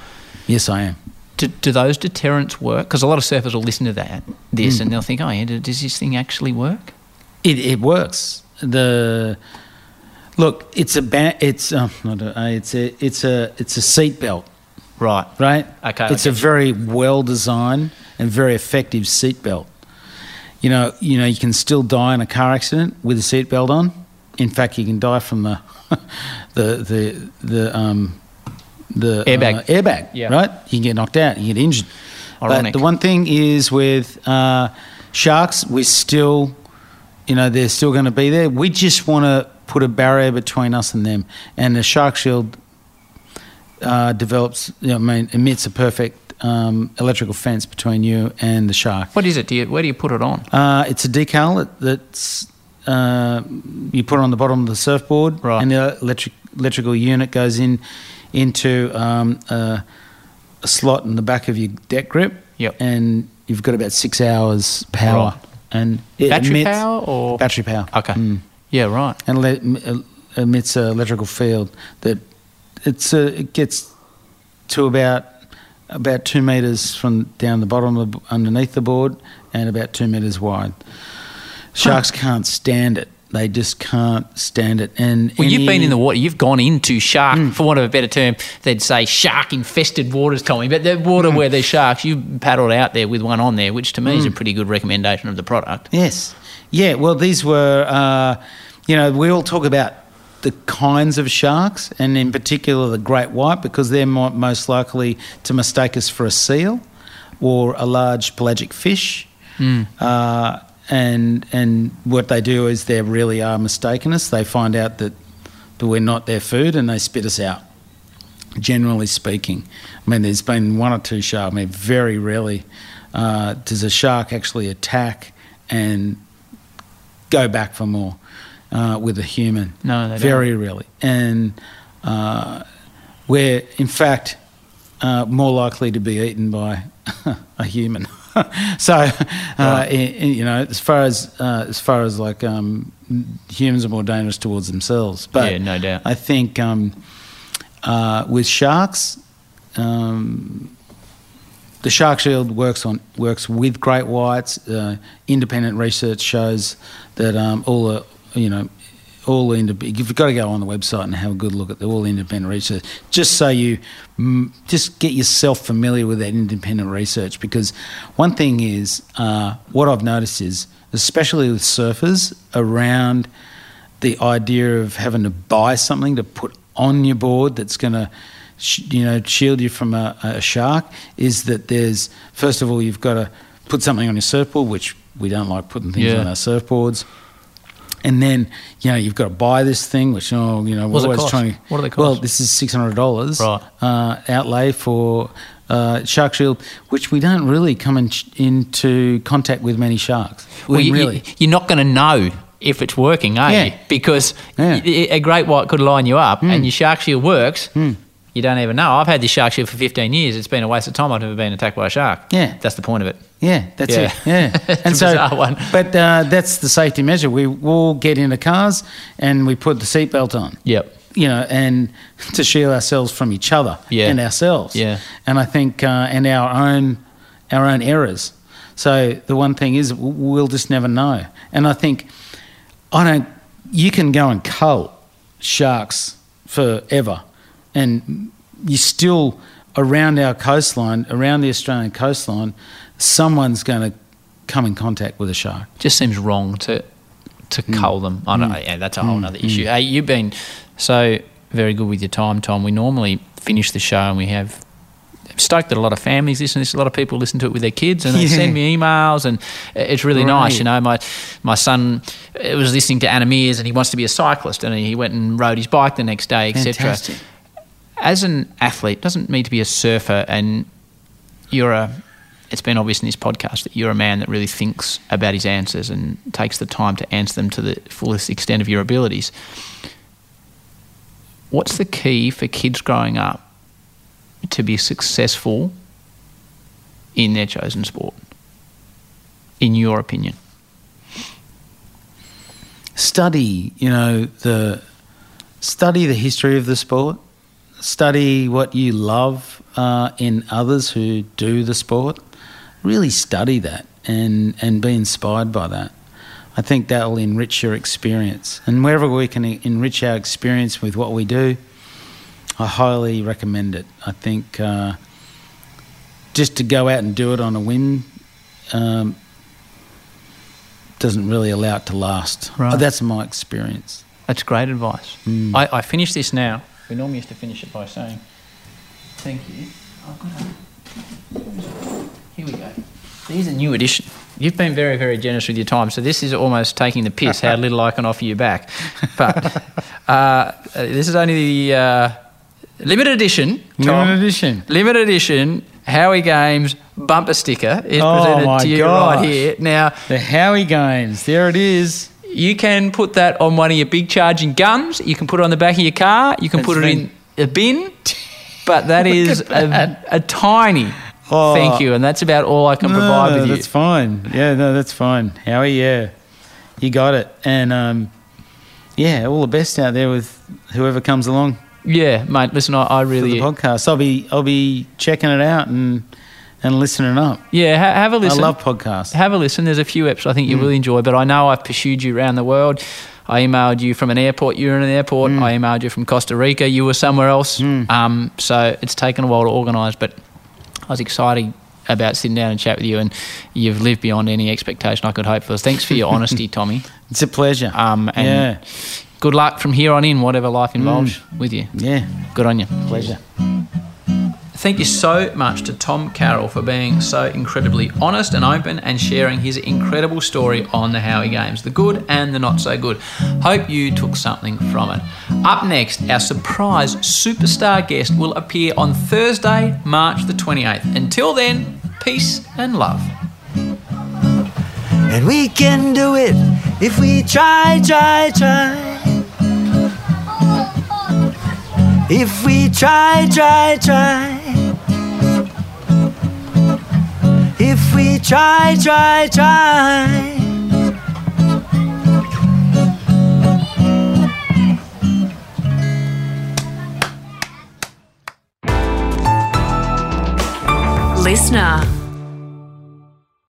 Yes, I am. Do, do those deterrents work? Because a lot of surfers will listen to that, this, and they'll think, "Oh, yeah, does this thing actually work?" It, it works. The look, it's a ba- it's um, not a, uh, it's a it's a it's a seat belt, Right. right? Okay, It's a very well designed and very effective seat belt. You know, you know, you can still die in a car accident with a seat belt on. In fact, you can die from the the the the um the Airbag. uh, airbag, Yeah. right? You can get knocked out, you get injured. Ironic. But the one thing is with uh, sharks, we're still, you know, they're still going to be there. We just want to put a barrier between us and them. And the shark shield uh, develops, you know, I mean, emits a perfect um, electrical fence between you and the shark. What is it? Do you, where do you put it on? Uh, it's a decal that, that's uh, you put it on the bottom of the surfboard, Right. and the electric electrical unit goes in into um, a, a slot in the back of your deck grip. Yep. and you've got about six hours power, Right. and it Battery emits- power or battery power. Okay. Mm. Yeah, right. and le- emits an electrical field that it's a, it gets to about about two meters from down the bottom of underneath the board and about two meters wide. Sharks can't stand it. They just can't stand it. And Well, you've been in the water. You've gone into shark, Hmm. for want of a better term, they'd say shark-infested waters, Tommy. But the water Hmm. where there's sharks, you paddled out there with one on there, which to me is a pretty good recommendation of the product. Yes. Yeah. Well, these were, uh, you know, we all talk about the kinds of sharks, and in particular the great white, because they're mo- most likely to mistake us for a seal or a large pelagic fish. Uh, and and what they do is they really are mistaken us. They find out that, that we're not their food, and they spit us out. Generally speaking, I mean, there's been one or two sharks. I mean, very rarely uh, does a shark actually attack and go back for more uh, with a human. No, they don't. very rarely, and uh, we're in fact uh, more likely to be eaten by a human. so, uh, i- i- you know, as far as uh, as far as like um, humans are more dangerous towards themselves, but Yeah, no doubt. I think um, uh, with sharks. Um, the Shark Shield works on works with great whites. Uh, independent research shows that um, all the you know all the indep- you've got to go on the website and have a good look at the all independent research just so you just get yourself familiar with that independent research because one thing is uh, what I've noticed is especially with surfers around the idea of having to buy something to put on your board that's going to sh- you know shield you from a, a shark is that there's first of all you've got to put something on your surfboard which we don't like putting things Yeah. on our surfboards and then you know you've got to buy this thing which oh you know What we're always cost? trying to What do they called? well this is $600 Right. uh, outlay for uh, shark shield which we don't really come in, into contact with many sharks Well, we you, really you, are not going to know if it's working, are Yeah. you? Because Yeah. A great white could line you up and your shark shield works. You don't even know. I've had this shark shield for 15 years. It's been a waste of time. I've never been attacked by a shark. Yeah. That's the point of it. Yeah, that's Yeah. it. Yeah, It's a bizarre one. but uh, that's the safety measure. We all get into cars and we put the seatbelt on. Yep. You know, and to shield ourselves from each other Yeah. and ourselves. Yeah. and I think uh, and our own our own errors. So the one thing is we'll just never know. And I think I don't. You can go and cull sharks forever, and you still around our coastline, around the Australian coastline, someone's going to come in contact with a shark. just seems wrong to to Hmm. cull them. I don't mm. know. Yeah, that's a whole mm. other mm. issue. Hey, you've been so very good with your time, Tom. We normally finish the show and we have stoked that a lot of families listen to this. A lot of people listen to it with their kids and they Yeah. send me emails and it's really nice. You know, my my son was listening to Anna Meares and he wants to be a cyclist and he went and rode his bike the next day, etc. As an athlete, doesn't mean to be a surfer and you're a it's been obvious in this podcast that you're a man that really thinks about his answers and takes the time to answer them to the fullest extent of your abilities. What's the key for kids growing up to be successful in their chosen sport? In your opinion? study, you know, the study the history of the sport, study what you love uh, in others who do the sport. Really study that and and be inspired by that. I think that will enrich your experience, and wherever we can enrich our experience with what we do, I highly recommend it. I think uh, just to go out and do it on a whim. Um, doesn't really allow it to last. Right. That's my experience. That's great advice. Mm. I, I finish this now. We normally used to finish it by saying, Thank you. I've got a- Here we go. These are new edition. You've been very, very generous with your time, so this is almost taking the piss. how little I can offer you back, but uh, this is only the uh, limited edition. Tom. Limited edition. Limited edition Howie Games bumper sticker is Oh, presented to you gosh. right here. Now, The Howie Games. There it is. You can put that on one of your big charging guns. You can put it on the back of your car. You can put it in a bin. But that is at that. a, a tiny Oh. thank you, and that's about all I can provide with you. That's fine. Yeah, no, that's fine. Howie, yeah, you got it. And um, yeah, all the best out there with whoever comes along Yeah, mate. Listen, I, I for really the podcast. I'll be I'll be checking it out and and listening up. yeah. Ha- have a listen. I love podcasts. have a listen. There's a few episodes I think you will enjoy, but I know I've pursued you around the world. I emailed you from an airport. You were in an airport. I emailed you from Costa Rica. You were somewhere else. Um, so it's taken a while to organise, but I was excited about sitting down and chat with you, and you've lived beyond any expectation I could hope for. Thanks for your honesty, Tommy. It's a pleasure. Um, and yeah, good luck from here on in, whatever life involves with you. yeah, Good on you. pleasure. Thank you so much to Tom Carroll for being so incredibly honest and open and sharing his incredible story on the Howie Games, the good and the not so good. Hope you took something from it. Up next, our surprise superstar guest will appear on Thursday, March the 28th. Until then, peace and love. And we can do it if we try, try, try. If we try, try, try. if we try, try, try. Listener